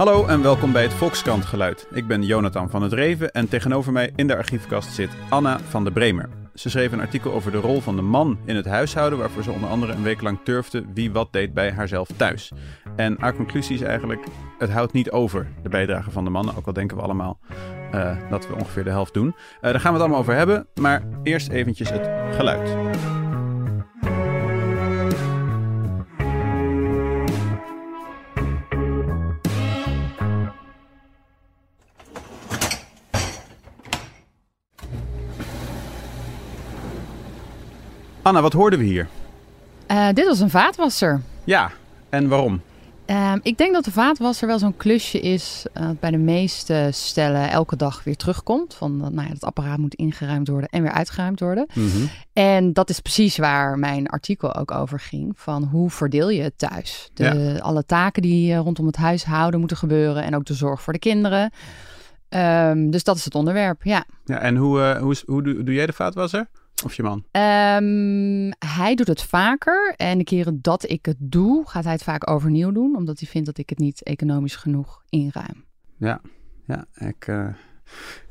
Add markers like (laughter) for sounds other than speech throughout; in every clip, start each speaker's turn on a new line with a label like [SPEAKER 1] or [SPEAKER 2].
[SPEAKER 1] Hallo en welkom bij het Volkskrant Geluid. Ik ben Jonathan van het Reven en tegenover mij in de archiefkast zit Anna van de Bremer. Ze schreef een artikel over de rol van de man in het huishouden, waarvoor ze onder andere een week lang turfde wie wat deed bij haarzelf thuis. En haar conclusie is eigenlijk: het houdt niet over, de bijdrage van de mannen, ook al denken we allemaal uh, dat we ongeveer de helft doen. Uh, daar gaan we het allemaal over hebben, maar eerst eventjes het geluid. Anna, wat hoorden we hier?
[SPEAKER 2] Uh, dit was een vaatwasser.
[SPEAKER 1] Ja, en waarom?
[SPEAKER 2] Uh, ik denk dat de vaatwasser wel zo'n klusje is uh, bij de meeste stellen elke dag weer terugkomt. Van nou ja, het apparaat moet ingeruimd worden en weer uitgeruimd worden. Mm -hmm. En dat is precies waar mijn artikel ook over ging. Van hoe verdeel je het thuis? De, ja. Alle taken die rondom het huishouden moeten gebeuren en ook de zorg voor de kinderen. Um, dus dat is het onderwerp, ja.
[SPEAKER 1] Ja, en hoe, uh, hoe, hoe doe, doe jij de vaatwasser? Of je man?
[SPEAKER 2] Um, hij doet het vaker. En de keren dat ik het doe, gaat hij het vaak overnieuw doen. Omdat hij vindt dat ik het niet economisch genoeg inruim.
[SPEAKER 1] Ja, ja ik... Uh,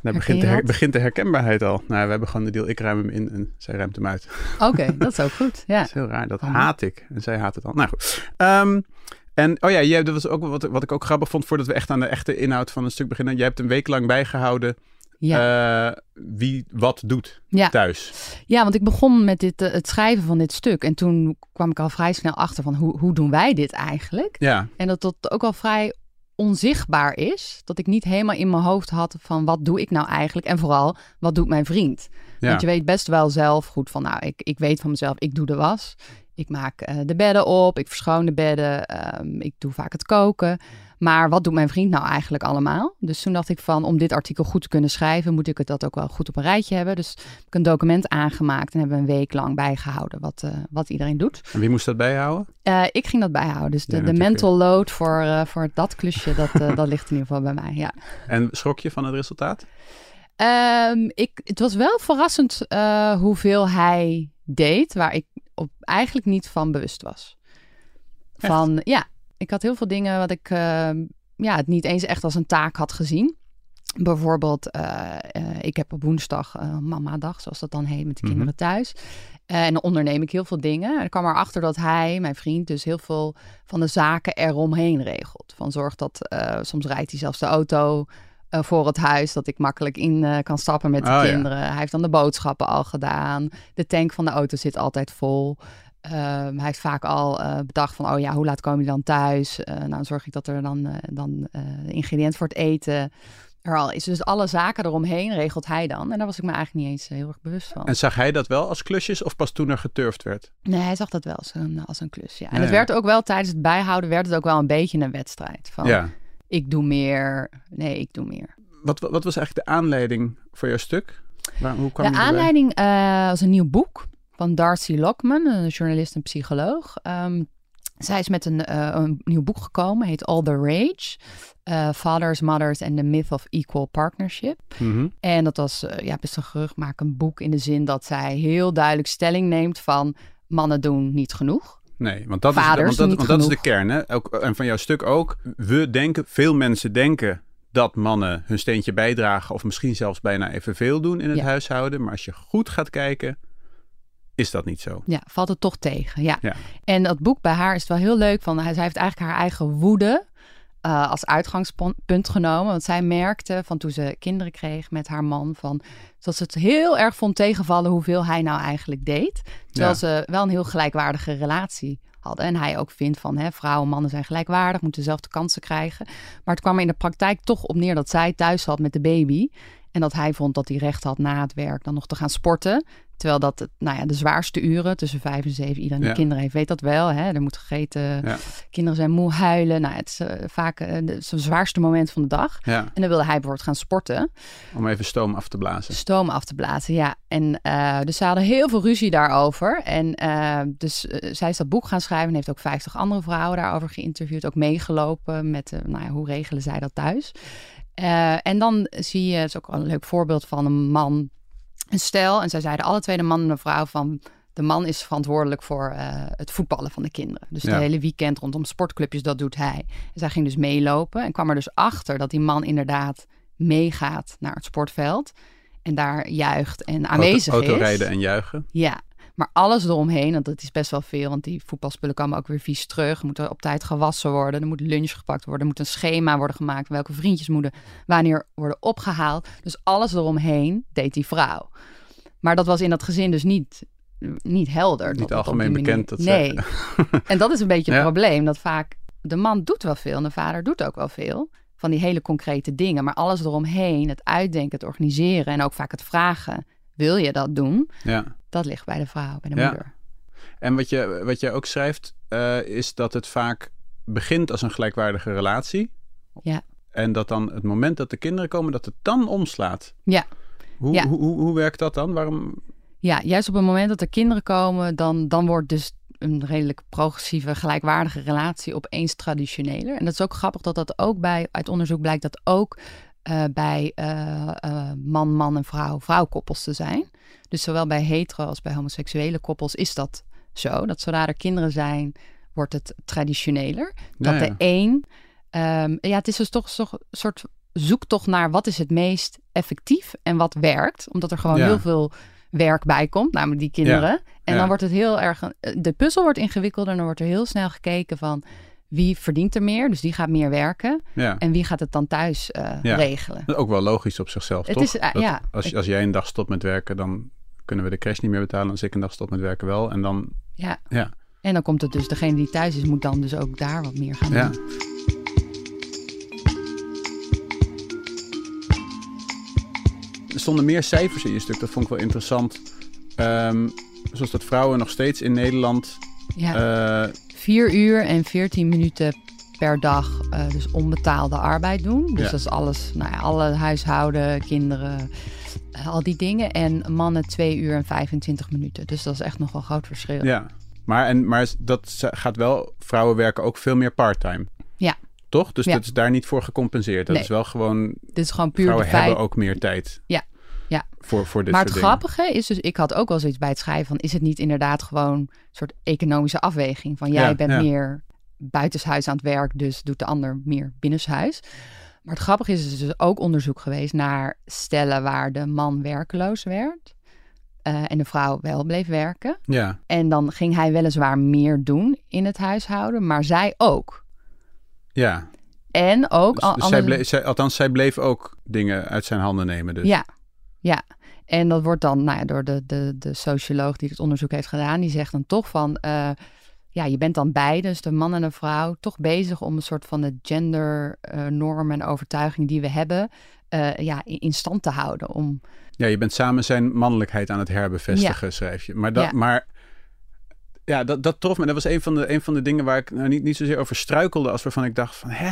[SPEAKER 1] daar begint de, her, begint de herkenbaarheid al. Nou, we hebben gewoon de deal, ik ruim hem in en zij ruimt hem uit.
[SPEAKER 2] Oké, okay, (laughs) dat is ook goed. Ja.
[SPEAKER 1] dat is heel raar, dat oh. haat ik. En zij haat het al. Nou goed. Um, en oh ja, jij, dat was ook wat, wat ik ook grappig vond voordat we echt aan de echte inhoud van een stuk beginnen. Jij hebt een week lang bijgehouden ja. Uh, wie wat doet
[SPEAKER 2] ja.
[SPEAKER 1] thuis.
[SPEAKER 2] Ja, want ik begon met dit, uh, het schrijven van dit stuk. En toen kwam ik al vrij snel achter van hoe, hoe doen wij dit eigenlijk?
[SPEAKER 1] Ja.
[SPEAKER 2] En dat dat ook al vrij onzichtbaar is. Dat ik niet helemaal in mijn hoofd had van wat doe ik nou eigenlijk? En vooral, wat doet mijn vriend? Ja. Want je weet best wel zelf goed van, nou, ik, ik weet van mezelf, ik doe de was. Ik maak uh, de bedden op, ik verschoon de bedden, um, ik doe vaak het koken. Maar wat doet mijn vriend nou eigenlijk allemaal? Dus toen dacht ik van, om dit artikel goed te kunnen schrijven, moet ik het dat ook wel goed op een rijtje hebben. Dus heb ik een document aangemaakt en hebben we een week lang bijgehouden wat, uh, wat iedereen doet.
[SPEAKER 1] En wie moest dat bijhouden?
[SPEAKER 2] Uh, ik ging dat bijhouden. Dus de, ja, de mental load voor, uh, voor dat klusje, dat, dat ligt in ieder geval bij mij, ja.
[SPEAKER 1] En schrok je van het resultaat?
[SPEAKER 2] Um, ik, het was wel verrassend hoeveel hij deed, waar ik op, eigenlijk niet van bewust was. Van, ja, ik had heel veel dingen wat ik uh, ja, het niet eens echt als een taak had gezien. Bijvoorbeeld, uh, uh, ik heb op woensdag mama-dag, zoals dat dan heet, met de kinderen mm -hmm. thuis. en dan onderneem ik heel veel dingen. En ik kwam erachter dat hij, mijn vriend, dus heel veel van de zaken eromheen regelt. Van zorg dat, soms rijdt hij zelfs de auto voor het huis, dat ik makkelijk in kan stappen met de
[SPEAKER 1] oh,
[SPEAKER 2] kinderen.
[SPEAKER 1] Ja.
[SPEAKER 2] Hij heeft dan de boodschappen al gedaan. De tank van de auto zit altijd vol. Uh, hij heeft vaak al uh, bedacht van, oh ja, hoe laat kom je dan thuis? Uh, nou, dan zorg ik dat er dan, dan de ingrediënt voor het eten er al is. Dus alle zaken eromheen regelt hij dan. En daar was ik me eigenlijk niet eens heel erg bewust van.
[SPEAKER 1] En zag hij dat wel als klusjes of pas toen er geturfd werd?
[SPEAKER 2] Nee, hij zag dat wel als een, als een klus, ja. En het werd ook wel, tijdens het bijhouden, werd het ook wel een beetje een wedstrijd. Van,
[SPEAKER 1] ja.
[SPEAKER 2] ik doe meer, nee, ik doe meer.
[SPEAKER 1] Wat, wat was eigenlijk de aanleiding voor jouw stuk? Waar, hoe kwam
[SPEAKER 2] de aanleiding was een nieuw boek van Darcy Lockman, een journalist en psycholoog. Um, zij is met een, uh, een, nieuw boek gekomen, heet All the Rage. Uh, Fathers, Mothers and the Myth of Equal Partnership.
[SPEAKER 1] Mm -hmm.
[SPEAKER 2] En dat was uh, ja, best een geruchtmakend boek in de zin dat zij heel duidelijk stelling neemt van mannen doen niet genoeg.
[SPEAKER 1] Nee, want dat, is, want dat, want dat is de kern. Hè? Ook, en van jouw stuk ook. We denken, veel mensen denken dat mannen hun steentje bijdragen of misschien zelfs bijna evenveel doen in het
[SPEAKER 2] Ja.
[SPEAKER 1] huishouden. Maar als je goed gaat kijken, is dat niet zo.
[SPEAKER 2] Ja, valt het toch tegen. Ja.
[SPEAKER 1] Ja.
[SPEAKER 2] En dat boek bij haar is wel heel leuk. Van, zij heeft eigenlijk haar eigen woede uh, als uitgangspunt genomen. Want zij merkte van toen ze kinderen kreeg met haar man... Van, dat ze het heel erg vond tegenvallen hoeveel hij nou eigenlijk deed. Terwijl
[SPEAKER 1] Ja.
[SPEAKER 2] ze wel een heel gelijkwaardige relatie hadden. En hij ook vindt van hè, vrouwen en mannen zijn gelijkwaardig... moeten dezelfde kansen krijgen. Maar het kwam er in de praktijk toch op neer dat zij thuis zat met de baby... En dat hij vond dat hij recht had na het werk dan nog te gaan sporten. Terwijl dat nou ja, de zwaarste uren tussen vijf en zeven, iedereen die
[SPEAKER 1] Ja.
[SPEAKER 2] kinderen heeft, weet dat wel. Hè? Er moet gegeten,
[SPEAKER 1] Ja.
[SPEAKER 2] kinderen zijn moe, huilen. Nou, het is eh, vaak de- het is het zwaarste moment van de dag.
[SPEAKER 1] Ja,
[SPEAKER 2] En dan wilde hij bijvoorbeeld gaan sporten,
[SPEAKER 1] om even stoom af te blazen.
[SPEAKER 2] stoom af te blazen. Ja, en eh, dus ze hadden heel veel ruzie daarover. En dus zij is dat boek gaan schrijven en heeft ook 50 andere vrouwen daarover geïnterviewd. Ook meegelopen met, nou ja, hoe regelen zij dat thuis? Eh, en dan zie je, het is ook een leuk voorbeeld van een man, een stel. En zij zeiden alle twee, de man en de vrouw, van de man is verantwoordelijk voor eh, het voetballen van de kinderen. Dus
[SPEAKER 1] Ja.
[SPEAKER 2] het hele weekend rondom sportclubjes, dat doet hij. En zij ging dus meelopen en kwam er dus achter dat die man inderdaad meegaat naar het sportveld. En daar juicht en aanwezig
[SPEAKER 1] Auto,
[SPEAKER 2] is.
[SPEAKER 1] autorijden en juichen.
[SPEAKER 2] Ja, maar alles eromheen, want dat is best wel veel, want die voetbalspullen komen ook weer vies terug. Er moet op tijd gewassen worden, er moet lunch gepakt worden, er moet een schema worden gemaakt, welke vriendjes moeten wanneer worden opgehaald. Dus alles eromheen deed die vrouw. Maar dat was in dat gezin dus niet, niet helder.
[SPEAKER 1] Niet algemeen bekend dat
[SPEAKER 2] Nee, (laughs) en dat is een beetje (laughs) het
[SPEAKER 1] Ja.
[SPEAKER 2] probleem, dat vaak de man doet wel veel en de vader doet ook wel veel. Van die hele concrete dingen, maar alles eromheen, het uitdenken, het organiseren en ook vaak het vragen, wil je dat doen?
[SPEAKER 1] Ja.
[SPEAKER 2] Dat ligt bij de vrouw, bij de
[SPEAKER 1] Ja.
[SPEAKER 2] moeder.
[SPEAKER 1] En wat je, wat je ook schrijft, eh, is dat het vaak begint als een gelijkwaardige relatie.
[SPEAKER 2] Ja.
[SPEAKER 1] En dat dan het moment dat de kinderen komen, dat het dan omslaat.
[SPEAKER 2] Ja.
[SPEAKER 1] Hoe,
[SPEAKER 2] Ja.
[SPEAKER 1] hoe, hoe, hoe werkt dat dan? Waarom?
[SPEAKER 2] Ja, juist op het moment dat er kinderen komen, dan, dan wordt dus een redelijk progressieve, gelijkwaardige relatie opeens traditioneler. En dat is ook grappig dat dat ook bij, uit onderzoek blijkt dat ook eh, bij eh, eh, man, man en vrouw, vrouwkoppels te zijn. Dus zowel bij hetero als bij homoseksuele koppels is dat zo. Dat zodra er kinderen zijn, wordt het traditioneler. Dat
[SPEAKER 1] ja.
[SPEAKER 2] de een, ehm, ja, het is dus toch een soort zoektocht naar wat is het meest effectief en wat werkt. Omdat er gewoon
[SPEAKER 1] Ja.
[SPEAKER 2] heel veel werk bij komt, namelijk die kinderen. En dan wordt het heel erg, de puzzel wordt ingewikkelder en dan wordt er heel snel gekeken van wie verdient er meer, dus die gaat meer werken.
[SPEAKER 1] Ja.
[SPEAKER 2] En wie gaat het dan thuis eh,
[SPEAKER 1] ja.
[SPEAKER 2] regelen?
[SPEAKER 1] Dat is ook wel logisch op zichzelf,
[SPEAKER 2] het? Is, eh, ja.
[SPEAKER 1] als, als jij een dag stopt met werken, dan kunnen we de crash niet meer betalen. Als ik een dag stop met werken wel. En dan...
[SPEAKER 2] Ja.
[SPEAKER 1] ja.
[SPEAKER 2] En dan komt het dus, degene die thuis is, moet dan dus ook daar wat meer gaan
[SPEAKER 1] ja.
[SPEAKER 2] doen.
[SPEAKER 1] Er stonden meer cijfers in je stuk, dat vond ik wel interessant. Um, zoals dat vrouwen nog steeds in Nederland...
[SPEAKER 2] Ja.
[SPEAKER 1] Eh,
[SPEAKER 2] 4 uur en 14 minuten per dag eh, dus onbetaalde arbeid doen. Dus dat is alles, nou ja, alle huishouden, kinderen, eh, al die dingen. En mannen 2 uur en 25 minuten. Dus dat is echt nog wel groot verschil.
[SPEAKER 1] Ja, maar, en, maar dat gaat wel, vrouwen werken ook veel meer part-time.
[SPEAKER 2] Ja.
[SPEAKER 1] Toch? Dus dat is daar niet voor gecompenseerd. Dat is wel gewoon.
[SPEAKER 2] Dit is gewoon puur.
[SPEAKER 1] Vrouwen hebben ook meer tijd.
[SPEAKER 2] Ja, ja.
[SPEAKER 1] Voor, voor dit
[SPEAKER 2] maar het
[SPEAKER 1] dingen.
[SPEAKER 2] grappige is dus, ik had ook wel zoiets bij het schrijven van, is het niet inderdaad gewoon een soort economische afweging? Van jij
[SPEAKER 1] Ja,
[SPEAKER 2] bent
[SPEAKER 1] ja.
[SPEAKER 2] meer buitenshuis aan het werk, dus doet de ander meer binnenshuis. Maar het grappige is, er is dus ook onderzoek geweest naar stellen waar de man werkeloos werd eh, en de vrouw wel bleef werken.
[SPEAKER 1] Ja,
[SPEAKER 2] En dan ging hij weliswaar meer doen in het huishouden, maar zij ook.
[SPEAKER 1] ja.
[SPEAKER 2] En ook...
[SPEAKER 1] Dus,
[SPEAKER 2] al-
[SPEAKER 1] dus zij
[SPEAKER 2] anders-
[SPEAKER 1] bleef, zij, althans, zij bleef ook dingen uit zijn handen nemen. Dus.
[SPEAKER 2] Ja, ja. En dat wordt dan nou ja, door de, de, de socioloog die het onderzoek heeft gedaan, die zegt dan toch van, eh, ja, je bent dan beide, dus de man en de vrouw, toch bezig om een soort van de gendernorm en overtuiging die we hebben, eh, ja, in, stand te houden. Om,
[SPEAKER 1] Ja, je bent samen zijn mannelijkheid aan het herbevestigen, schrijf je. Maar, dat,
[SPEAKER 2] Ja.
[SPEAKER 1] maar ja, dat, dat trof me. Dat was een van de, een van de dingen waar ik nou niet, niet zozeer over struikelde, als waarvan ik dacht van, hè?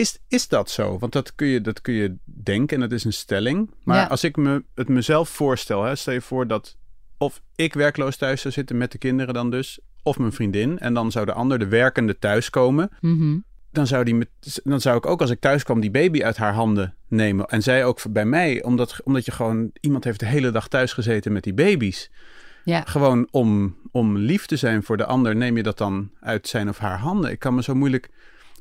[SPEAKER 1] Is, is dat zo? Want dat kun, je, dat kun je denken en dat is een stelling. Maar
[SPEAKER 2] Ja.
[SPEAKER 1] als ik me het mezelf voorstel, hè, stel je voor dat of ik werkloos thuis zou zitten met de kinderen dan dus, of mijn vriendin, en dan zou de ander, de werkende, thuiskomen.
[SPEAKER 2] Mhm.
[SPEAKER 1] dan zou, die met, dan zou ik ook als ik thuis kwam die baby uit haar handen nemen. En zij ook bij mij, omdat, omdat je gewoon... Iemand heeft de hele dag thuis gezeten met die baby's.
[SPEAKER 2] Ja.
[SPEAKER 1] Gewoon om, om lief te zijn voor de ander, neem je dat dan uit zijn of haar handen. Ik kan me zo moeilijk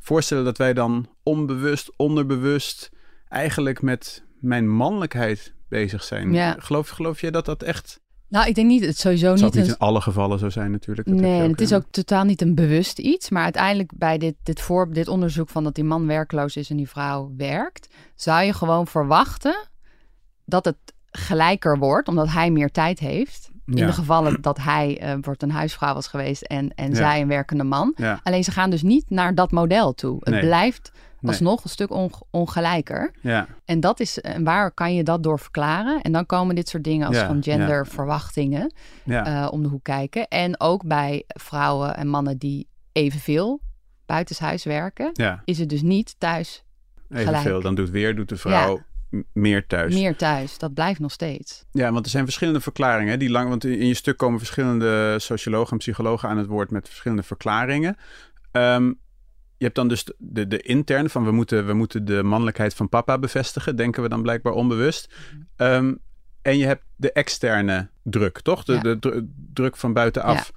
[SPEAKER 1] voorstellen dat wij dan onbewust, onderbewust... eigenlijk met mijn mannelijkheid bezig zijn.
[SPEAKER 2] Ja.
[SPEAKER 1] Geloof, geloof je dat dat echt...
[SPEAKER 2] Nou, ik denk niet, het sowieso
[SPEAKER 1] Het
[SPEAKER 2] niet
[SPEAKER 1] niet
[SPEAKER 2] een
[SPEAKER 1] in alle gevallen zo zijn natuurlijk. Dat
[SPEAKER 2] Nee, het is ook totaal niet een bewust iets. Maar uiteindelijk bij dit, dit, voor, dit onderzoek van dat die man werkloos is en die vrouw werkt, zou je gewoon verwachten dat het gelijker wordt, omdat hij meer tijd heeft. In
[SPEAKER 1] Ja.
[SPEAKER 2] de gevallen dat hij eh, wordt een huisvrouw was geweest en, en
[SPEAKER 1] Ja.
[SPEAKER 2] zij een werkende man. Alleen ze gaan dus niet naar dat model toe. Het
[SPEAKER 1] Nee.
[SPEAKER 2] blijft
[SPEAKER 1] Nee.
[SPEAKER 2] alsnog een stuk onge- ongelijker.
[SPEAKER 1] ja,
[SPEAKER 2] En dat is, en waar kan je dat door verklaren? En dan komen dit soort dingen als
[SPEAKER 1] Ja,
[SPEAKER 2] van genderverwachtingen
[SPEAKER 1] ja.
[SPEAKER 2] eh, om de hoek kijken. En ook bij vrouwen en mannen die evenveel buitenshuis werken,
[SPEAKER 1] ja.
[SPEAKER 2] is het dus niet thuis
[SPEAKER 1] Evenveel.
[SPEAKER 2] gelijk.
[SPEAKER 1] Dan doet weer, doet de vrouw meer thuis.
[SPEAKER 2] meer thuis. Dat blijft nog steeds.
[SPEAKER 1] Ja, want er zijn verschillende verklaringen. hè, Die lang, want in je stuk komen verschillende sociologen en psychologen aan het woord met verschillende verklaringen. Ehm, je hebt dan dus de, de interne van we moeten, we moeten de mannelijkheid van papa bevestigen, denken we dan blijkbaar onbewust. Ehm, En je hebt de externe druk, toch? De,
[SPEAKER 2] Ja.
[SPEAKER 1] de dru- druk van buitenaf.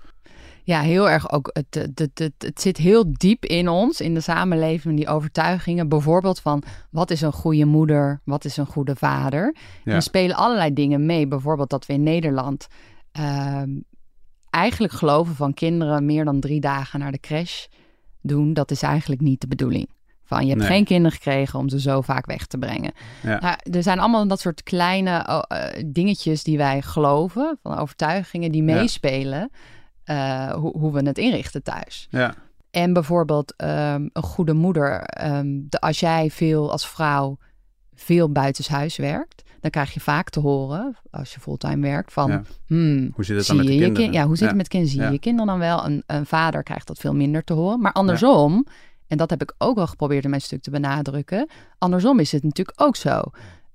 [SPEAKER 2] Ja, heel erg ook. Het, het, het, het, het zit heel diep in ons, in de samenleving, die overtuigingen. Bijvoorbeeld van wat is een goede moeder, wat is een goede vader.
[SPEAKER 1] Ja.
[SPEAKER 2] Er spelen allerlei dingen mee. Bijvoorbeeld dat we in Nederland ehm, eigenlijk geloven van kinderen meer dan drie dagen naar de crash doen. Dat is eigenlijk niet de bedoeling. Van je hebt
[SPEAKER 1] Nee.
[SPEAKER 2] geen kinderen gekregen om ze zo vaak weg te brengen.
[SPEAKER 1] Ja.
[SPEAKER 2] Nou, er zijn allemaal dat soort kleine eh, dingetjes die wij geloven, van overtuigingen die
[SPEAKER 1] Ja.
[SPEAKER 2] meespelen. eh, hoe, hoe we het inrichten thuis.
[SPEAKER 1] Ja.
[SPEAKER 2] En bijvoorbeeld ehm, een goede moeder. ehm, de, als jij veel als vrouw veel buitenshuis werkt, dan krijg je vaak te horen, als je fulltime werkt, van
[SPEAKER 1] Ja.
[SPEAKER 2] hmm,
[SPEAKER 1] Hoe zit het dan met de kinderen?
[SPEAKER 2] kind, ja, hoe zit
[SPEAKER 1] Ja.
[SPEAKER 2] het met kinderen? Zie je kinderen dan wel? Een, een vader krijgt dat veel minder te horen. Maar andersom, en dat heb ik ook wel geprobeerd in mijn stuk te benadrukken, andersom is het natuurlijk ook zo.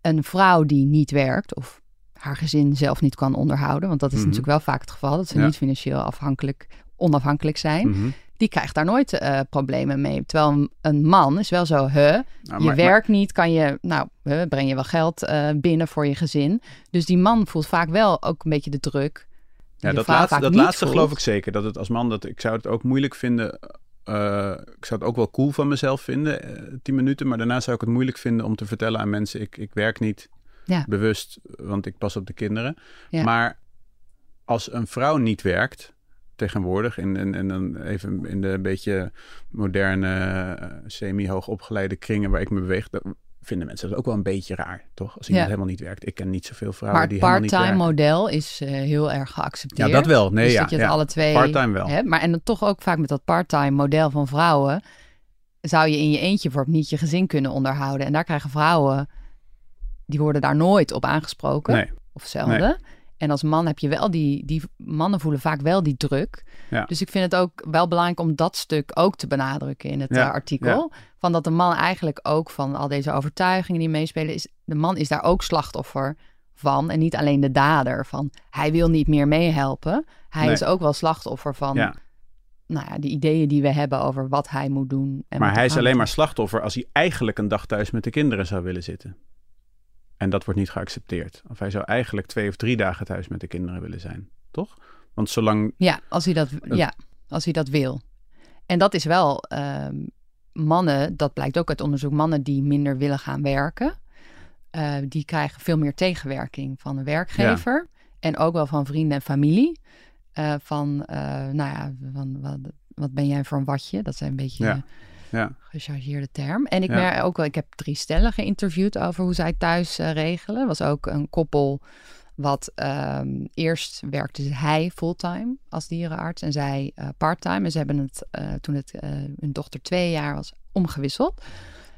[SPEAKER 2] Een vrouw die niet werkt of haar gezin zelf niet kan onderhouden, want dat is
[SPEAKER 1] Mhm.
[SPEAKER 2] natuurlijk wel vaak het geval, dat ze niet financieel afhankelijk, onafhankelijk zijn
[SPEAKER 1] Mhm.
[SPEAKER 2] Die krijgt daar nooit eh, problemen mee. Terwijl een, man is wel zo, hè,
[SPEAKER 1] Nou,
[SPEAKER 2] je
[SPEAKER 1] maar-
[SPEAKER 2] werkt niet, kan je, nou, huh, breng je wel geld eh, binnen voor je gezin. Dus die man voelt vaak wel ook een beetje de druk.
[SPEAKER 1] Ja, dat laatste, dat laatste
[SPEAKER 2] voelt.
[SPEAKER 1] geloof ik zeker. Dat het als man, dat, ik zou het ook moeilijk vinden. eh, ik zou het ook wel cool van mezelf vinden, tien minuten. Maar daarna zou ik het moeilijk vinden om te vertellen aan mensen: ik, ik werk niet
[SPEAKER 2] Ja.
[SPEAKER 1] bewust, want ik pas op de kinderen.
[SPEAKER 2] Ja.
[SPEAKER 1] Maar als een vrouw niet werkt, tegenwoordig, en, en, en dan even in de beetje moderne, eh, semi-hoogopgeleide kringen waar ik me beweeg, vinden mensen dat ook wel een beetje raar, toch? Als iemand
[SPEAKER 2] Ja.
[SPEAKER 1] helemaal niet werkt. Ik ken niet zoveel vrouwen
[SPEAKER 2] Maar
[SPEAKER 1] die helemaal niet
[SPEAKER 2] part-time model is eh, heel erg geaccepteerd.
[SPEAKER 1] Ja, dat wel. Nee,
[SPEAKER 2] dus
[SPEAKER 1] ja.
[SPEAKER 2] dat je het
[SPEAKER 1] ja.
[SPEAKER 2] alle twee
[SPEAKER 1] Part-time wel.
[SPEAKER 2] Maar en dan toch ook vaak met dat part-time model van vrouwen... zou je in je eentje voor niet je gezin kunnen onderhouden. En daar krijgen vrouwen... die worden daar nooit op aangesproken.
[SPEAKER 1] Nee.
[SPEAKER 2] Of zelden. En als man heb je wel die, die mannen voelen vaak wel die druk.
[SPEAKER 1] Ja.
[SPEAKER 2] Dus ik vind het ook wel belangrijk om dat stuk ook te benadrukken in het
[SPEAKER 1] Ja,
[SPEAKER 2] eh, artikel. Van dat de man eigenlijk ook van al deze overtuigingen die meespelen, is de man is daar ook slachtoffer van. En niet alleen de dader van hij wil niet meer meehelpen. Hij
[SPEAKER 1] Nee.
[SPEAKER 2] is ook wel slachtoffer van nou ja, die ideeën die we hebben over wat hij moet doen. En
[SPEAKER 1] Maar hij is alleen maar slachtoffer als hij eigenlijk een dag thuis met de kinderen zou willen zitten. En dat wordt niet geaccepteerd. Of hij zou eigenlijk twee of drie dagen thuis met de kinderen willen zijn. Toch? Want zolang.
[SPEAKER 2] Ja, als hij dat, ja, als hij dat wil. En dat is wel ehm, mannen, dat blijkt ook uit onderzoek, mannen die minder willen gaan werken, eh, die krijgen veel meer tegenwerking van een werkgever en ook wel van vrienden en familie. Eh, van, eh, nou ja, van, wat, wat ben jij voor een watje? Dat zijn een beetje
[SPEAKER 1] Ja. Ja,
[SPEAKER 2] gechargeerde term. En ik
[SPEAKER 1] Ja.
[SPEAKER 2] merk ook wel, ik heb drie stellen geïnterviewd over hoe zij thuis eh, regelen. was ook een koppel wat ehm, eerst werkte hij fulltime als dierenarts en zij eh, parttime. En ze hebben het eh, toen het, hun dochter twee jaar was omgewisseld.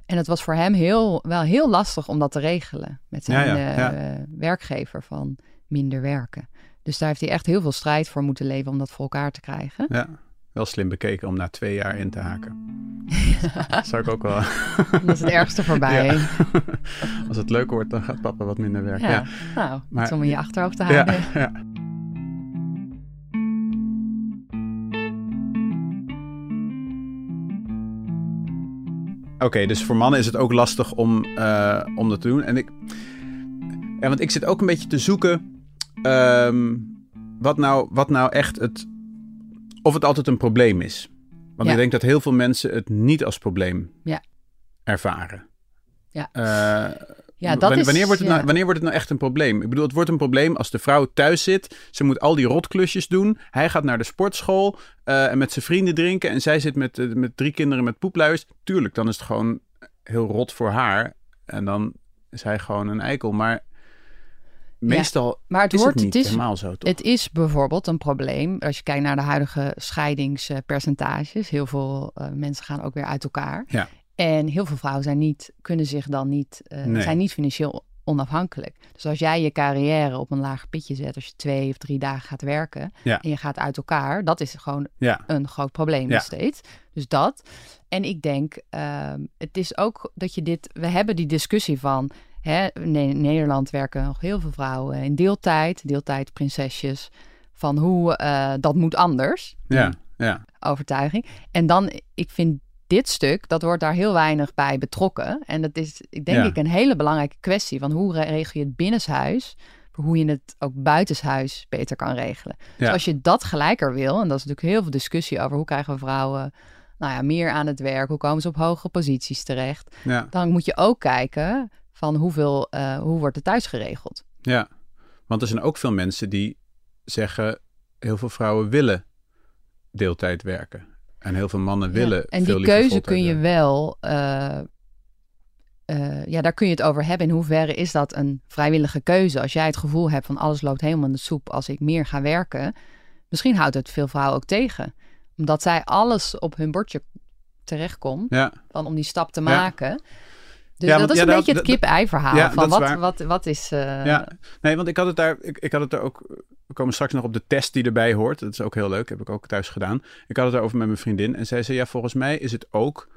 [SPEAKER 2] En het was voor hem heel, wel heel lastig om dat te regelen met zijn
[SPEAKER 1] Ja,
[SPEAKER 2] werkgever van minder werken. Dus daar heeft hij echt heel veel strijd voor moeten leven om dat voor elkaar te krijgen.
[SPEAKER 1] ja. Wel slim bekeken om na twee jaar in te haken. Zou ik ook wel.
[SPEAKER 2] Dat is het ergste voorbij.
[SPEAKER 1] Ja. (laughs) Als het leuker wordt, dan gaat papa wat minder werken. Ja.
[SPEAKER 2] nou,
[SPEAKER 1] Maar-
[SPEAKER 2] om in je achterhoofd te houden.
[SPEAKER 1] ja. Oké, dus voor mannen is het ook lastig om, eh, om dat te doen. En ik, ja, want ik zit ook een beetje te zoeken ehm, wat, nou, wat nou echt het. Of het altijd een probleem is. Want
[SPEAKER 2] Ja.
[SPEAKER 1] ik denk dat heel veel mensen het niet als probleem
[SPEAKER 2] Ja.
[SPEAKER 1] ervaren.
[SPEAKER 2] Ja.
[SPEAKER 1] Eh,
[SPEAKER 2] Ja, dat
[SPEAKER 1] wanneer,
[SPEAKER 2] is-
[SPEAKER 1] wanneer, wordt het
[SPEAKER 2] ja.
[SPEAKER 1] nou, wanneer wordt het nou echt een probleem? Ik bedoel, het wordt een probleem als de vrouw thuis zit. Ze moet al die rotklusjes doen. Hij gaat naar de sportschool eh, en met zijn vrienden drinken. En zij zit met, eh, met drie kinderen met poepluis. Tuurlijk, dan is het gewoon heel rot voor haar. En dan is hij gewoon een eikel. Maar meestal
[SPEAKER 2] Maar het
[SPEAKER 1] is
[SPEAKER 2] wordt,
[SPEAKER 1] het niet
[SPEAKER 2] het is,
[SPEAKER 1] helemaal zo, toch?
[SPEAKER 2] Het is bijvoorbeeld een probleem als je kijkt naar de huidige scheidingspercentages. Heel veel eh, mensen gaan ook weer uit elkaar.
[SPEAKER 1] Ja.
[SPEAKER 2] En heel veel vrouwen zijn niet, kunnen zich dan niet, eh,
[SPEAKER 1] Nee.
[SPEAKER 2] zijn niet financieel onafhankelijk. Dus als jij je carrière op een lager pitje zet, als je twee of drie dagen gaat werken
[SPEAKER 1] Ja.
[SPEAKER 2] en je gaat uit elkaar, dat is gewoon
[SPEAKER 1] Ja,
[SPEAKER 2] een groot probleem
[SPEAKER 1] Ja.
[SPEAKER 2] nog steeds. Dus dat. En ik denk, ehm, het is ook dat je dit, we hebben die discussie van, hè, in Nederland werken nog heel veel vrouwen in deeltijd, deeltijdprinsesjes, van hoe eh, dat moet anders,
[SPEAKER 1] ja, ja.
[SPEAKER 2] overtuiging. En dan, ik vind dit stuk, dat wordt daar heel weinig bij betrokken. En dat is, ik denk
[SPEAKER 1] Ja.
[SPEAKER 2] ik, een hele belangrijke kwestie van hoe re- regel je het binnenshuis. hoe je het ook buitenshuis beter kan regelen. Dus als je dat gelijker wil, en dat is natuurlijk heel veel discussie over hoe krijgen we vrouwen nou ja, meer aan het werk, hoe komen ze op hogere posities terecht, ja. dan moet je ook kijken van hoeveel, uh, hoe wordt het thuis geregeld.
[SPEAKER 1] Ja, want er zijn ook veel mensen die zeggen, heel veel vrouwen willen deeltijd werken. En heel veel mannen willen. Ja,
[SPEAKER 2] en die keuze kun je wel uh, uh, ja, daar kun je het over hebben. In hoeverre is dat een vrijwillige keuze? Als jij het gevoel hebt van alles loopt helemaal in de soep als ik meer ga werken. Misschien houdt het veel vrouwen ook tegen. Omdat zij alles op hun bordje terechtkomt. Ja. Dan om die stap te maken. Dus ja, dat is een beetje het kip-ei verhaal. van wat, wat, wat is... Uh...
[SPEAKER 1] Ja, nee, want ik had het daar... Ik, ik had het er ook... We komen straks nog op de test die erbij hoort. Dat is ook heel leuk. Heb ik ook thuis gedaan. Ik had het erover met mijn vriendin. En zij zei, ja, volgens mij is het ook...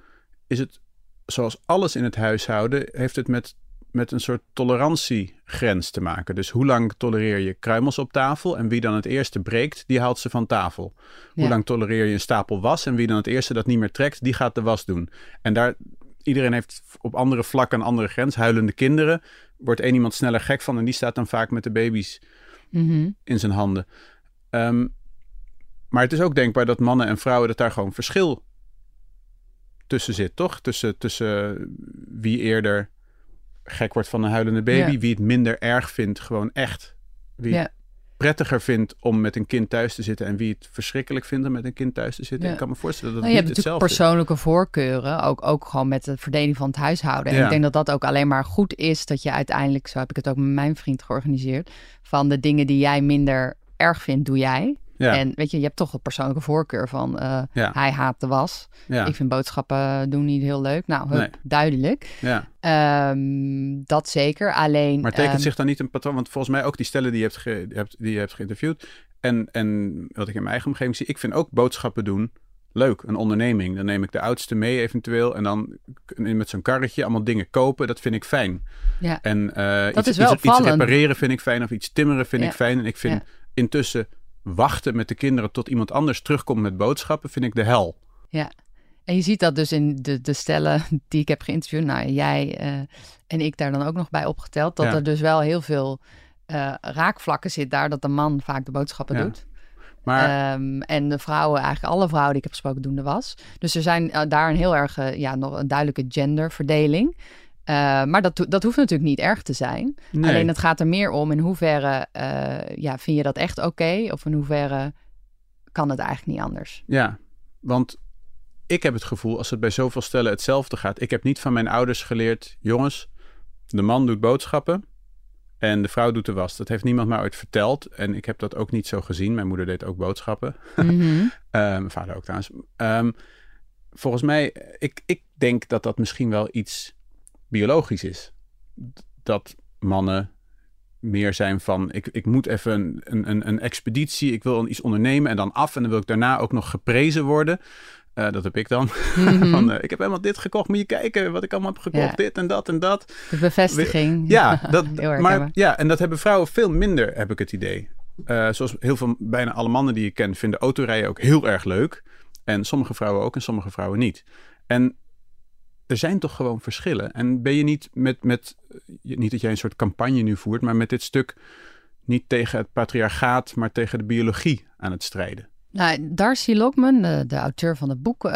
[SPEAKER 1] Is het zoals alles in het huishouden, heeft het met, met een soort tolerantiegrens te maken. Dus hoe lang tolereer je kruimels op tafel en wie dan het eerste breekt, die haalt ze van tafel. Hoe lang tolereer je een stapel was en wie dan het eerste dat niet meer trekt, die gaat de was doen. En daar, iedereen heeft op andere vlakken een andere grens. Huilende kinderen, wordt één iemand sneller gek van en die staat dan vaak met de baby's mhm. in zijn handen. Ehm, maar het is ook denkbaar dat mannen en vrouwen dat daar gewoon verschil tussen zit, toch? Tussen, tussen wie eerder gek wordt van een huilende baby, wie het minder erg vindt, gewoon echt. Wie prettiger vindt om met een kind thuis te zitten en wie het verschrikkelijk vindt om met een kind thuis te zitten. Ik kan me voorstellen dat
[SPEAKER 2] nou,
[SPEAKER 1] het
[SPEAKER 2] je hebt natuurlijk persoonlijke voorkeuren, ook, ook gewoon met de verdeling van het huishouden. En ik denk dat dat ook alleen maar goed is dat je uiteindelijk, zo heb ik het ook met mijn vriend georganiseerd, van de dingen die jij minder erg vindt, doe jij. En weet je, je hebt toch een persoonlijke voorkeur van uh, hij haat de was. Ik vind boodschappen doen niet heel leuk. Nou, duidelijk. Ja. Ehm, dat zeker. Alleen.
[SPEAKER 1] Maar tekent um, zich dan niet een patroon? Want volgens mij ook die stellen die je hebt, ge, hebt, die je hebt geïnterviewd. En, en wat ik in mijn eigen omgeving zie, ik vind ook boodschappen doen leuk, een onderneming. Dan neem ik de oudste mee eventueel en dan met zo'n karretje allemaal dingen kopen. Dat vind ik fijn. Ja. En uh, dat iets, is wel iets, iets, repareren vind ik fijn of iets timmeren vind ik fijn. En ik vind intussen wachten met de kinderen tot iemand anders terugkomt met boodschappen, vind ik de hel.
[SPEAKER 2] Ja, en je ziet dat dus in de, de stellen die ik heb geïnterviewd, nou jij uh, en ik daar dan ook nog bij opgeteld, dat er dus wel heel veel uh, raakvlakken zit daar, dat de man vaak de boodschappen ja. doet. Maar... Um, en de vrouwen, eigenlijk alle vrouwen die ik heb gesproken, doen de was. Dus er zijn uh, daar een heel erg, ja, nog een duidelijke genderverdeling. Uh, maar dat, dat hoeft natuurlijk niet erg te zijn. Alleen het gaat er meer om in hoeverre uh, ja, vind je dat echt oké? of in hoeverre kan het eigenlijk niet anders?
[SPEAKER 1] Ja, want ik heb het gevoel als het bij zoveel stellen hetzelfde gaat. Ik heb niet van mijn ouders geleerd, jongens, de man doet boodschappen en de vrouw doet de was. Dat heeft niemand mij ooit verteld en ik heb dat ook niet zo gezien. Mijn moeder deed ook boodschappen. Mm -hmm. uh, mijn vader ook trouwens. Um, volgens mij, ik, ik denk dat dat misschien wel iets biologisch is. Dat mannen meer zijn van ik, ik moet even een, een, een expeditie, ik wil iets ondernemen en dan af en dan wil ik daarna ook nog geprezen worden. Uh, dat heb ik dan. Mhm. (laughs) van, uh, ik heb helemaal dit gekocht, moet je kijken wat ik allemaal heb gekocht, dit en dat en dat.
[SPEAKER 2] De bevestiging.
[SPEAKER 1] Ja, (laughs) dat, maar, ja, en dat hebben vrouwen veel minder, heb ik het idee. Uh, zoals heel veel, bijna alle mannen die ik ken, vinden autorijden ook heel erg leuk. En sommige vrouwen ook en sommige vrouwen niet. En er zijn toch gewoon verschillen. En ben je niet met, met, niet dat jij een soort campagne nu voert, maar met dit stuk niet tegen het patriarchaat, maar tegen de biologie aan het strijden?
[SPEAKER 2] Nou, Darcy Lockman, de, de auteur van het boek, uh,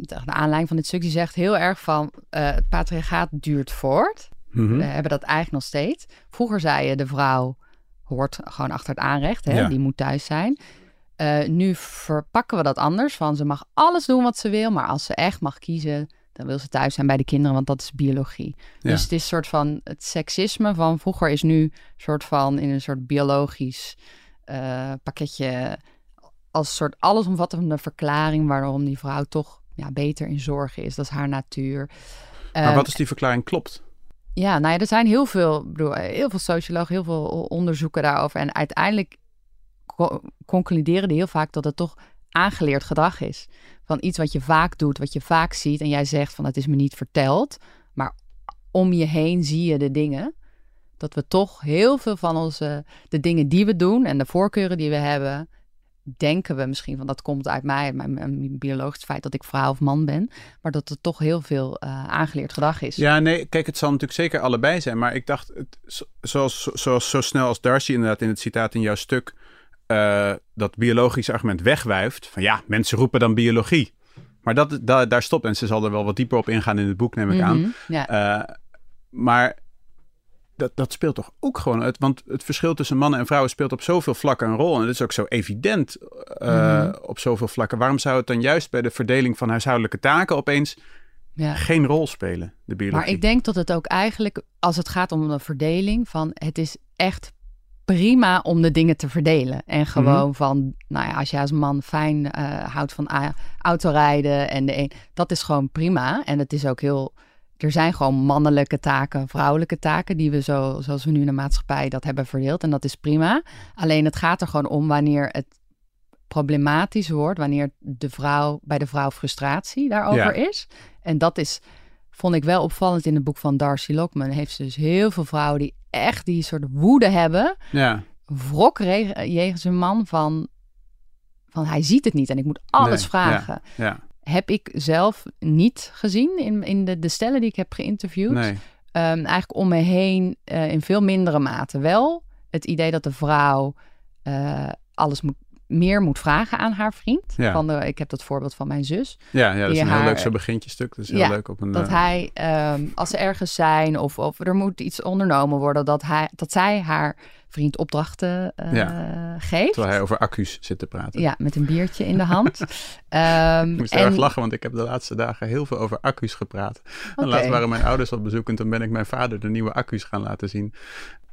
[SPEAKER 2] de aanleiding van dit stuk, die zegt heel erg van uh, het patriarchaat duurt voort. Mhm. We hebben dat eigenlijk nog steeds. Vroeger zei je de vrouw hoort gewoon achter het aanrecht, hè? die moet thuis zijn. Uh, nu verpakken we dat anders, van ze mag alles doen wat ze wil, maar als ze echt mag kiezen, dan wil ze thuis zijn bij de kinderen, want dat is biologie. Dus het is soort van het seksisme van vroeger is nu soort van in een soort biologisch uh, pakketje als soort allesomvattende verklaring waarom die vrouw toch ja, beter in zorgen is. Dat is haar natuur.
[SPEAKER 1] Maar wat ehm, is die verklaring klopt?
[SPEAKER 2] Ja, nou ja, er zijn heel veel, bedoel, heel veel sociologen, heel veel onderzoeken daarover. En uiteindelijk concluderen die heel vaak dat het toch aangeleerd gedrag is. Van iets wat je vaak doet, wat je vaak ziet en jij zegt van het is me niet verteld, maar om je heen zie je de dingen. Dat we toch heel veel van onze, de dingen die we doen en de voorkeuren die we hebben, denken we misschien van dat komt uit mij, mijn, mijn biologisch feit dat ik vrouw of man ben, maar dat het toch heel veel uh, aangeleerd gedrag is.
[SPEAKER 1] Ja, nee, kijk, het zal natuurlijk zeker allebei zijn, maar ik dacht, het, zoals, zoals zo snel als Darcy inderdaad in het citaat in jouw stuk uh, dat biologische argument wegwuift, van ja, mensen roepen dan biologie. Maar dat, daar stopt en ze zal er wel wat dieper op ingaan in het boek, neem ik aan.
[SPEAKER 2] Mhm, ja.
[SPEAKER 1] Uh, maar dat, dat speelt toch ook gewoon uit. Want het verschil tussen mannen en vrouwen speelt op zoveel vlakken een rol. En dat is ook zo evident uh, mm. op zoveel vlakken. Waarom zou het dan juist bij de verdeling van huishoudelijke taken opeens ja. geen rol spelen, de biologie?
[SPEAKER 2] Maar ik denk dat het ook eigenlijk, als het gaat om de verdeling, van het is echt prima om de dingen te verdelen. En gewoon mm. van, nou ja, als je als man fijn uh, houdt van autorijden en de een, dat is gewoon prima. En het is ook heel er zijn gewoon mannelijke taken, vrouwelijke taken, die we zo, zoals we nu in de maatschappij dat hebben verdeeld. En dat is prima. Alleen het gaat er gewoon om wanneer het problematisch wordt, wanneer de vrouw, bij de vrouw frustratie daarover is. En dat is, vond ik wel opvallend in het boek van Darcy Lockman. Heeft ze dus heel veel vrouwen die echt die soort woede hebben.
[SPEAKER 1] Ja.
[SPEAKER 2] Wrok jegens een man van, van hij ziet het niet en ik moet alles vragen.
[SPEAKER 1] Ja. ja
[SPEAKER 2] heb ik zelf niet gezien in, in de, de stellen die ik heb geïnterviewd.
[SPEAKER 1] Nee.
[SPEAKER 2] Um, eigenlijk om me heen uh, in veel mindere mate wel. Het idee dat de vrouw uh, alles moet, meer moet vragen aan haar vriend.
[SPEAKER 1] Ja.
[SPEAKER 2] Van de, ik heb dat voorbeeld van mijn zus.
[SPEAKER 1] Ja, ja dat is een heel leuk zo begintje stuk. Dat is heel
[SPEAKER 2] ja,
[SPEAKER 1] leuk op een...
[SPEAKER 2] Dat
[SPEAKER 1] uh...
[SPEAKER 2] hij, um, als ze ergens zijn of, of er moet iets ondernomen worden... dat, hij, dat zij haar vriend opdrachten uh,
[SPEAKER 1] ja.
[SPEAKER 2] geeft.
[SPEAKER 1] Terwijl hij over accu's zit te praten.
[SPEAKER 2] Ja, met een biertje in de hand. um, (laughs)
[SPEAKER 1] ik moest en... erg lachen, want ik heb de laatste dagen heel veel over accu's gepraat. Okay. En laatst waren mijn ouders op bezoek en toen ben ik mijn vader de nieuwe accu's gaan laten zien.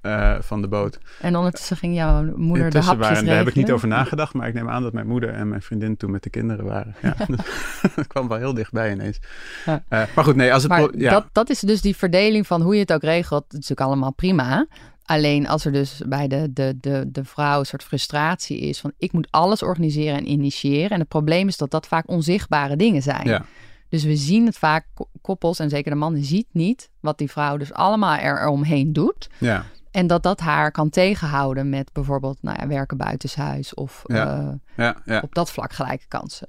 [SPEAKER 1] Uh, van de boot.
[SPEAKER 2] En ondertussen ging jouw moeder de hapjes
[SPEAKER 1] waren, Daar heb ik niet over nagedacht, maar ik neem aan dat mijn moeder en mijn vriendin toen met de kinderen waren. Ja, (laughs) dat kwam wel heel dichtbij ineens. Ja. Uh, maar goed, nee, als het...
[SPEAKER 2] Maar ja. dat, dat is dus die verdeling van hoe je het ook regelt. Het is natuurlijk allemaal prima. Alleen als er dus bij de, de, de, de vrouw een soort frustratie is van ik moet alles organiseren en initiëren. En het probleem is dat dat vaak onzichtbare dingen zijn.
[SPEAKER 1] Ja.
[SPEAKER 2] Dus we zien het vaak, koppels en zeker de man ziet niet wat die vrouw dus allemaal er omheen doet.
[SPEAKER 1] Ja.
[SPEAKER 2] En dat dat haar kan tegenhouden met bijvoorbeeld nou ja, werken buitenshuis of
[SPEAKER 1] ja.
[SPEAKER 2] Uh,
[SPEAKER 1] ja, ja.
[SPEAKER 2] op dat vlak gelijke kansen.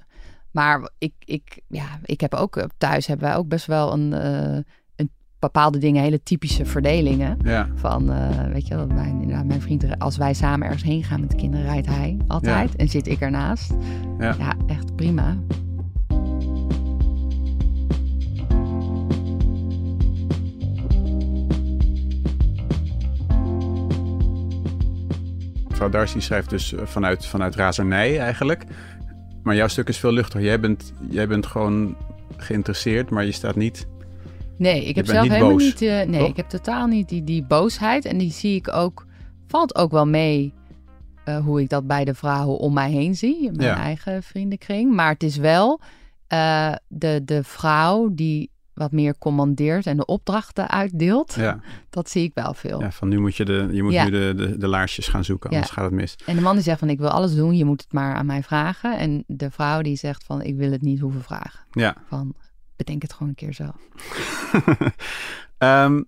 [SPEAKER 2] Maar ik, ik, ja, ik heb ook thuis hebben wij ook best wel een, uh, een bepaalde dingen, hele typische verdelingen.
[SPEAKER 1] Ja.
[SPEAKER 2] Van, uh, weet je, dat mijn, inderdaad, mijn vriend, als wij samen ergens heen gaan met de kinderen, rijdt hij altijd en zit ik ernaast.
[SPEAKER 1] Ja,
[SPEAKER 2] ja echt prima.
[SPEAKER 1] Mevrouw Darcy schrijft dus vanuit, vanuit razernij eigenlijk. Maar jouw stuk is veel luchtiger. Jij bent, jij bent gewoon geïnteresseerd, maar je staat niet.
[SPEAKER 2] Nee, ik heb zelf
[SPEAKER 1] niet
[SPEAKER 2] helemaal
[SPEAKER 1] boos,
[SPEAKER 2] niet. Uh, nee,
[SPEAKER 1] toch?
[SPEAKER 2] ik heb totaal niet die, die boosheid. En die zie ik ook. Valt ook wel mee uh, hoe ik dat bij de vrouwen om mij heen zie. In mijn
[SPEAKER 1] Ja.
[SPEAKER 2] eigen vriendenkring. Maar het is wel uh, de, de vrouw die wat meer commandeert en de opdrachten uitdeelt.
[SPEAKER 1] Ja, (laughs)
[SPEAKER 2] Dat zie ik wel veel.
[SPEAKER 1] ja van nu moet je, de, je moet
[SPEAKER 2] Ja.
[SPEAKER 1] nu de, de, de laarsjes gaan zoeken, anders gaat het mis.
[SPEAKER 2] En de man die zegt van ik wil alles doen, je moet het maar aan mij vragen. En de vrouw die zegt van ik wil het niet hoeven vragen.
[SPEAKER 1] Ja.
[SPEAKER 2] Van bedenk het gewoon een keer zelf. (laughs)
[SPEAKER 1] Ehm,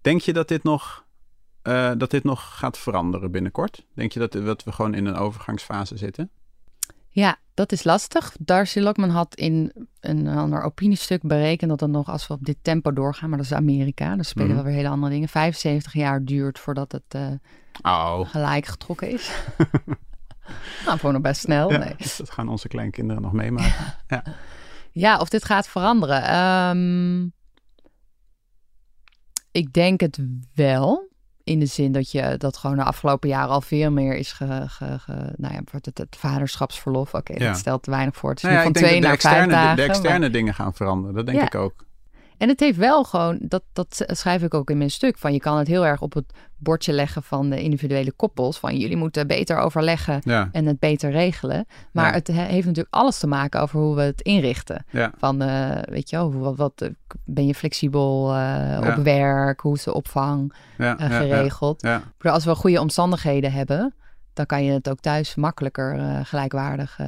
[SPEAKER 1] denk je dat dit nog, eh, dat dit nog gaat veranderen binnenkort? Denk je dat, dat we gewoon in een overgangsfase zitten?
[SPEAKER 2] Ja, dat is lastig. Darcy Lockman had in een ander opiniestuk berekend dat het nog, als we op dit tempo doorgaan, maar dat is Amerika, dus spelen
[SPEAKER 1] Mhm.
[SPEAKER 2] wel weer hele andere dingen, 75 jaar duurt voordat het eh,
[SPEAKER 1] Oh,
[SPEAKER 2] gelijk getrokken is. (laughs) nou, gewoon nog best snel.
[SPEAKER 1] ja,
[SPEAKER 2] Nee.
[SPEAKER 1] dat gaan onze kleinkinderen nog meemaken.
[SPEAKER 2] Ja, of dit gaat veranderen. Ehm, ik denk het wel. In de zin dat je dat gewoon de afgelopen jaren al veel meer is ge, ge, ge- nou ja, het, het vaderschapsverlof. Oké,
[SPEAKER 1] Ja.
[SPEAKER 2] dat stelt te weinig voor. Het is
[SPEAKER 1] Nou ja,
[SPEAKER 2] van twee naar vijf
[SPEAKER 1] externe,
[SPEAKER 2] dagen.
[SPEAKER 1] de, de
[SPEAKER 2] maar-
[SPEAKER 1] externe dingen gaan veranderen. Dat denk
[SPEAKER 2] Ja.
[SPEAKER 1] ik ook.
[SPEAKER 2] En het heeft wel gewoon, dat, dat schrijf ik ook in mijn stuk, van je kan het heel erg op het bordje leggen van de individuele koppels. Van jullie moeten beter overleggen
[SPEAKER 1] Ja,
[SPEAKER 2] en het beter regelen. Maar
[SPEAKER 1] Ja.
[SPEAKER 2] het he- heeft natuurlijk alles te maken over hoe we het inrichten.
[SPEAKER 1] ja,
[SPEAKER 2] Van, eh, weet je wel, wat, wat, eh, ben je flexibel eh, op werk? Hoe is de opvang geregeld? Als we goede omstandigheden hebben, dan kan je het ook thuis makkelijker gelijkwaardig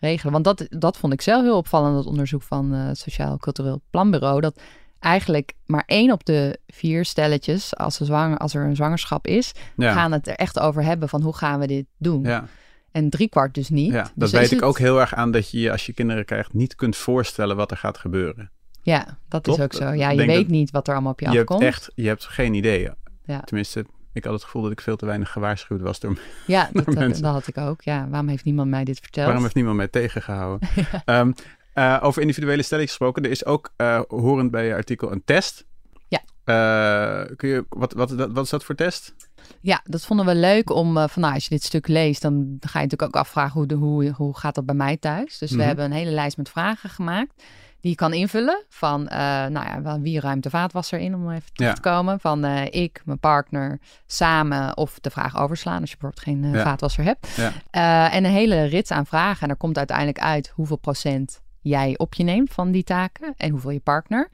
[SPEAKER 2] regelen. Want dat, dat vond ik zelf heel opvallend, dat onderzoek van eh, het Sociaal Cultureel Planbureau. Dat eigenlijk maar één op de vier stelletjes, als er, zwanger, als er een zwangerschap is,
[SPEAKER 1] ja,
[SPEAKER 2] gaan het er echt over hebben van hoe gaan we dit doen.
[SPEAKER 1] ja.
[SPEAKER 2] En driekwart dus niet.
[SPEAKER 1] Ja, dat
[SPEAKER 2] dus
[SPEAKER 1] weet
[SPEAKER 2] is
[SPEAKER 1] ik
[SPEAKER 2] het-
[SPEAKER 1] ook heel erg aan dat je je als je kinderen krijgt niet kunt voorstellen wat er gaat gebeuren.
[SPEAKER 2] Ja, dat is ook zo. Ja, je weet
[SPEAKER 1] dat-
[SPEAKER 2] niet wat er allemaal op je,
[SPEAKER 1] Je hebt
[SPEAKER 2] afkomt.
[SPEAKER 1] echt, je hebt geen idee.
[SPEAKER 2] Ja.
[SPEAKER 1] Tenminste, ik had het gevoel dat ik veel te weinig gewaarschuwd was door
[SPEAKER 2] Ja, (laughs) dat, dat,
[SPEAKER 1] mensen.
[SPEAKER 2] dat had ik ook. Ja, waarom heeft niemand mij dit verteld?
[SPEAKER 1] Waarom heeft niemand mij tegengehouden? (laughs) Ehm, eh, over individuele stelling gesproken. Er is ook eh, horend bij je artikel een test.
[SPEAKER 2] Ja.
[SPEAKER 1] Eh, kun je, wat, wat, wat is dat voor test?
[SPEAKER 2] Ja, dat vonden we leuk om, eh, van nou, als je dit stuk leest, dan ga je natuurlijk ook afvragen hoe, de, hoe, hoe gaat dat bij mij thuis. Dus
[SPEAKER 1] Mhm.
[SPEAKER 2] we hebben een hele lijst met vragen gemaakt die je kan invullen van, eh, nou ja, wie ruimt de vaatwasser in, om even terug
[SPEAKER 1] Ja.
[SPEAKER 2] te komen. Van eh, ik, mijn partner, samen of de vraag overslaan als je bijvoorbeeld geen eh,
[SPEAKER 1] Ja.
[SPEAKER 2] vaatwasser hebt.
[SPEAKER 1] Ja.
[SPEAKER 2] En een hele rits aan vragen. En er komt uiteindelijk uit hoeveel procent jij op je neemt van die taken en hoeveel je partner.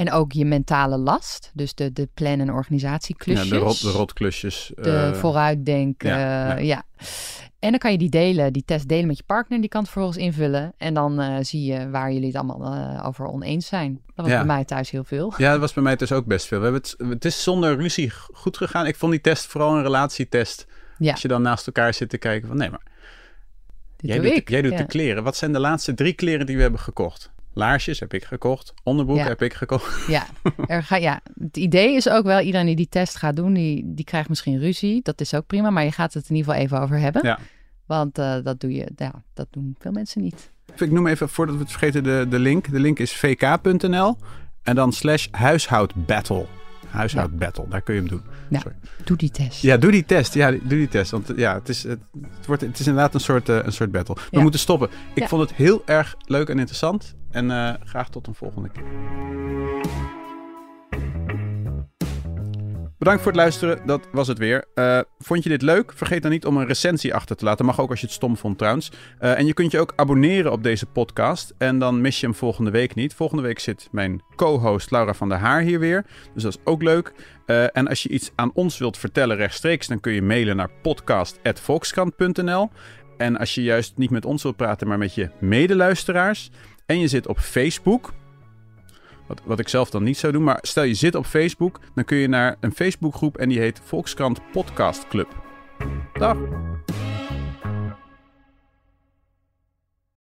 [SPEAKER 2] En ook je mentale last, dus de, de plan- en organisatieklusjes.
[SPEAKER 1] Ja, de, rot, de rotklusjes.
[SPEAKER 2] De
[SPEAKER 1] eh,
[SPEAKER 2] vooruitdenk,
[SPEAKER 1] ja,
[SPEAKER 2] ja,
[SPEAKER 1] ja.
[SPEAKER 2] En dan kan je die delen, die test delen met je partner. Die kan het vervolgens invullen. En dan eh, zie je waar jullie het allemaal eh, over oneens zijn. Dat was
[SPEAKER 1] Ja.
[SPEAKER 2] bij mij thuis heel veel.
[SPEAKER 1] Ja, dat was bij mij dus ook best veel. We hebben het, het is zonder ruzie goed gegaan. Ik vond die test vooral een relatietest.
[SPEAKER 2] Ja,
[SPEAKER 1] Als je dan naast elkaar zit te kijken van... Nee, maar
[SPEAKER 2] dit
[SPEAKER 1] jij
[SPEAKER 2] doe
[SPEAKER 1] doet,
[SPEAKER 2] ik.
[SPEAKER 1] De, jij doet de kleren. Wat zijn de laatste drie kleren die we hebben gekocht? Laarsjes heb ik gekocht. Onderbroek
[SPEAKER 2] Ja.
[SPEAKER 1] heb ik gekocht.
[SPEAKER 2] Ja, (laughs) er ga, ja, het idee is ook wel, iedereen die die test gaat doen, die, die krijgt misschien ruzie. Dat is ook prima, maar je gaat het in ieder geval even over hebben.
[SPEAKER 1] Ja.
[SPEAKER 2] Want eh, dat, doe je, ja, dat doen veel mensen niet.
[SPEAKER 1] Ik noem even, voordat we het vergeten, de, de link. De link is vk.nl en dan slash huishoudbattle. Huishoudbattle, daar kun je hem doen.
[SPEAKER 2] Ja.
[SPEAKER 1] Sorry.
[SPEAKER 2] Doe die test.
[SPEAKER 1] Ja, doe die test. Ja, doe die test. Want ja, het is, het, wordt, het is inderdaad een soort, eh, een soort battle. We
[SPEAKER 2] Ja.
[SPEAKER 1] moeten stoppen. Ik vond het heel erg leuk en interessant. En eh, graag tot een volgende keer. Bedankt voor het luisteren. Dat was het weer. Eh, vond je dit leuk? Vergeet dan niet om een recensie achter te laten. Mag ook als je het stom vond trouwens. Eh, en je kunt je ook abonneren op deze podcast. En dan mis je hem volgende week niet. Volgende week zit mijn co-host Laura van der Haar hier weer. Dus dat is ook leuk. En als je iets aan ons wilt vertellen rechtstreeks, dan kun je mailen naar podcast.volkskrant.nl. En als je juist niet met ons wilt praten, maar met je medeluisteraars. En je zit op Facebook. Wat, wat ik zelf dan niet zou doen. Maar stel je zit op Facebook, dan kun je naar een Facebookgroep en die heet Volkskrant Podcast Club. Dag!